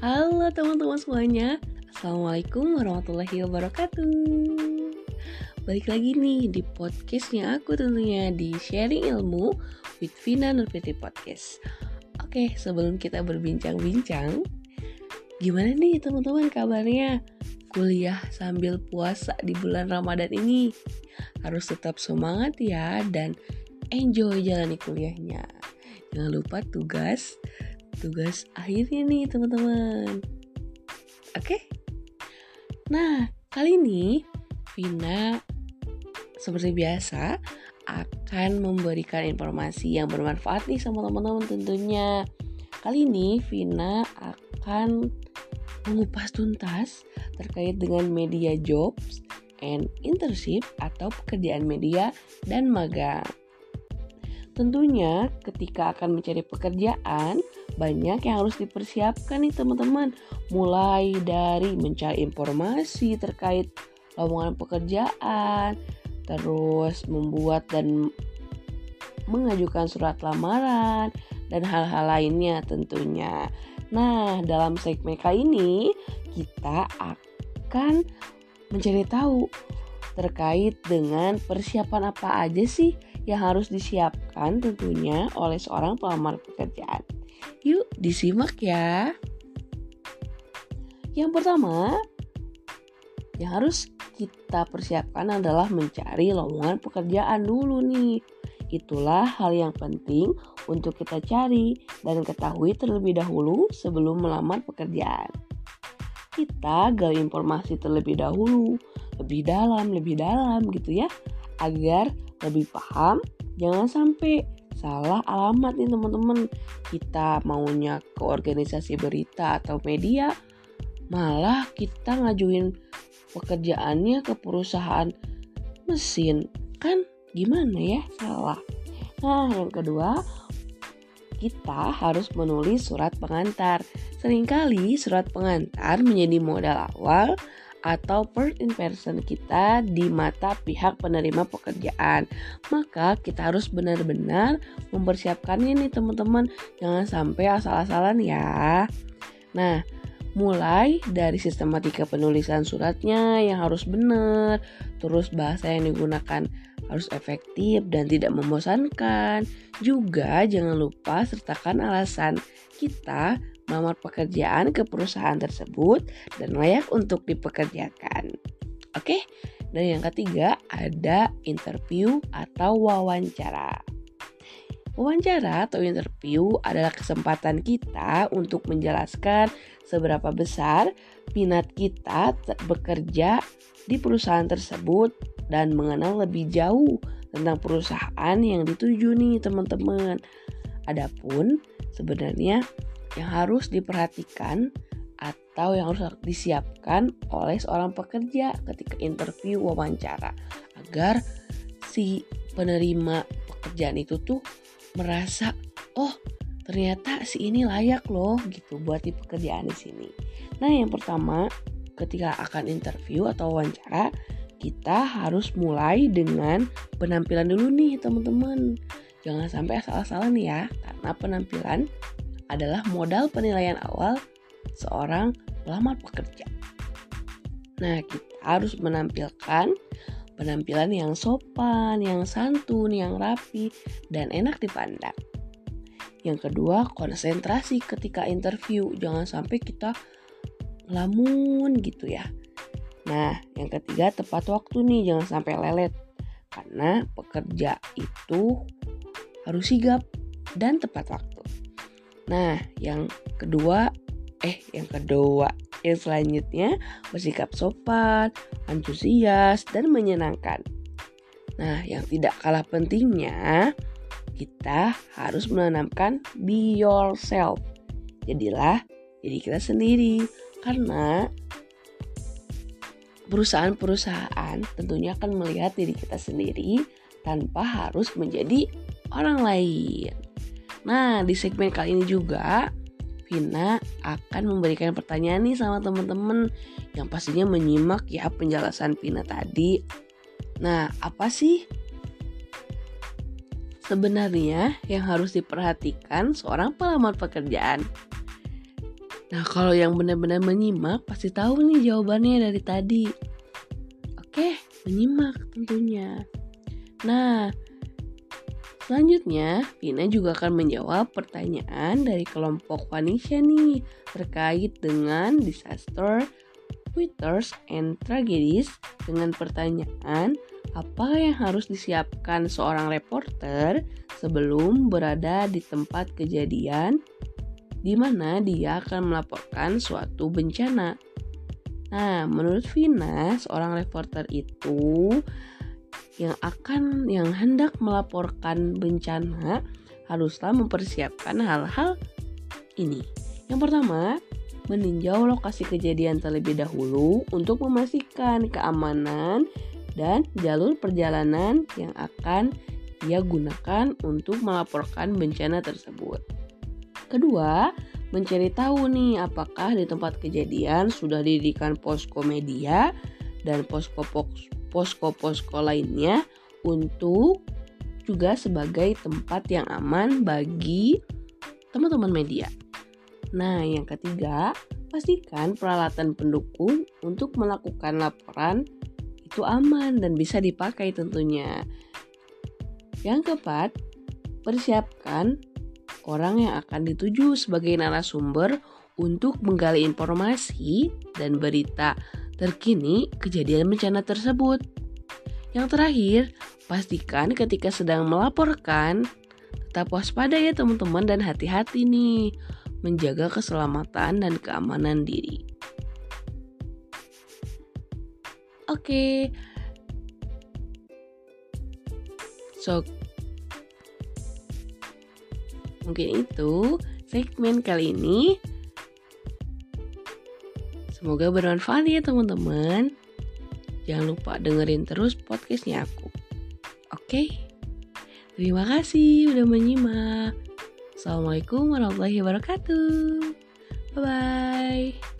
Halo teman-teman semuanya. Assalamualaikum warahmatullahi wabarakatuh. Balik lagi nih di podcastnya aku tentunya di Sharing Ilmu with Vina Nurfitri Podcast. Oke sebelum kita berbincang-bincang Gimana nih teman-teman kabarnya? Kuliah sambil puasa di bulan Ramadan ini. Harus tetap semangat ya dan enjoy jalani kuliahnya. Jangan lupa tugas tugas akhirnya nih teman-teman. Oke? Nah, kali ini Vina seperti biasa akan memberikan informasi yang bermanfaat nih sama teman-teman tentunya. Kali ini Vina akan mengupas tuntas terkait dengan media jobs and internship atau pekerjaan media dan magang. Tentunya ketika akan mencari pekerjaan, banyak yang harus dipersiapkan nih teman-teman. Mulai dari mencari informasi terkait lowongan pekerjaan, terus membuat dan mengajukan surat lamaran, dan hal-hal lainnya tentunya. Nah, dalam segmen kali ini kita akan mencari tahu terkait dengan persiapan apa aja sih yang harus disiapkan tentunya oleh seorang pelamar pekerjaan. Yuk disimak ya. Yang pertama, yang harus kita persiapkan adalah mencari lowongan pekerjaan dulu nih. Itulah hal yang penting untuk kita cari dan ketahui terlebih dahulu sebelum melamar pekerjaan. Kita gali informasi terlebih dahulu, lebih dalam, lebih dalam gitu ya, agar lebih paham jangan sampai salah alamat nih teman-teman. Kita maunya ke organisasi berita atau media malah kita ngajuin pekerjaannya ke perusahaan mesin. Kan gimana ya? Salah. Nah yang kedua kita harus menulis surat pengantar. Seringkali surat pengantar menjadi modal awal atau first impression kita di mata pihak penerima pekerjaan. Maka kita harus benar-benar mempersiapkannya nih teman-teman. Jangan sampai asal-asalan ya. Nah, mulai dari sistematika penulisan suratnya yang harus benar, terus bahasa yang digunakan harus efektif dan tidak membosankan. Juga jangan lupa sertakan alasan kita melamar pekerjaan ke perusahaan tersebut dan layak untuk dipekerjakan. Oke, dan yang ketiga ada interview atau wawancara. Wawancara atau interview adalah kesempatan kita untuk menjelaskan seberapa besar minat kita bekerja di perusahaan tersebut dan mengenal lebih jauh tentang perusahaan yang dituju nih teman-teman. Adapun sebenarnya yang harus diperhatikan atau yang harus disiapkan oleh seorang pekerja ketika interview wawancara agar si penerima pekerjaan itu tuh merasa oh ternyata si ini layak loh gitu buat di pekerjaan di sini. Nah yang pertama ketika akan interview atau wawancara kita harus mulai dengan penampilan dulu nih teman-teman. Jangan sampai asal-asalan ya karena penampilan adalah modal penilaian awal seorang pelamar pekerja. Nah, kita harus menampilkan penampilan yang sopan, yang santun, yang rapi, dan enak dipandang. Yang kedua, konsentrasi ketika interview. Jangan sampai kita lamun gitu ya. Nah, yang ketiga tepat waktu nih, jangan sampai lelet. Karena pekerja itu harus sigap dan tepat waktu. Nah, yang kedua, eh yang kedua, yang selanjutnya bersikap sopan, antusias, dan menyenangkan. Nah, yang tidak kalah pentingnya, kita harus menanamkan be yourself. Jadilah jadi kita sendiri karena perusahaan-perusahaan tentunya akan melihat diri kita sendiri tanpa harus menjadi orang lain. Nah, di segmen kali ini juga Vina akan memberikan pertanyaan nih sama teman-teman yang pastinya menyimak ya penjelasan Vina tadi. Nah, apa sih sebenarnya yang harus diperhatikan seorang pelamar pekerjaan? Nah, kalau yang benar-benar menyimak pasti tahu nih jawabannya dari tadi. Oke, menyimak tentunya. Nah, selanjutnya Vina juga akan menjawab pertanyaan dari kelompok Vanisha nih terkait dengan disaster, Twitters, and tragedies dengan pertanyaan apa yang harus disiapkan seorang reporter sebelum berada di tempat kejadian di mana dia akan melaporkan suatu bencana. Nah, menurut Vina, seorang reporter itu yang akan yang hendak melaporkan bencana haruslah mempersiapkan hal-hal ini. Yang pertama, meninjau lokasi kejadian terlebih dahulu untuk memastikan keamanan dan jalur perjalanan yang akan ia gunakan untuk melaporkan bencana tersebut. Kedua, mencari tahu nih apakah di tempat kejadian sudah didirikan posko media dan posko-posko lainnya untuk juga sebagai tempat yang aman bagi teman-teman media. Nah, yang ketiga, pastikan peralatan pendukung untuk melakukan laporan itu aman dan bisa dipakai tentunya. Yang keempat, persiapkan orang yang akan dituju sebagai narasumber untuk menggali informasi dan berita terkini kejadian bencana tersebut. Yang terakhir, pastikan ketika sedang melaporkan tetap waspada ya teman-teman dan hati-hati nih menjaga keselamatan dan keamanan diri. Oke. So Mungkin itu segmen kali ini. Semoga bermanfaat ya teman-teman. Jangan lupa dengerin terus podcastnya aku. Oke? Terima kasih udah menyimak. Assalamualaikum warahmatullahi wabarakatuh. Bye-bye.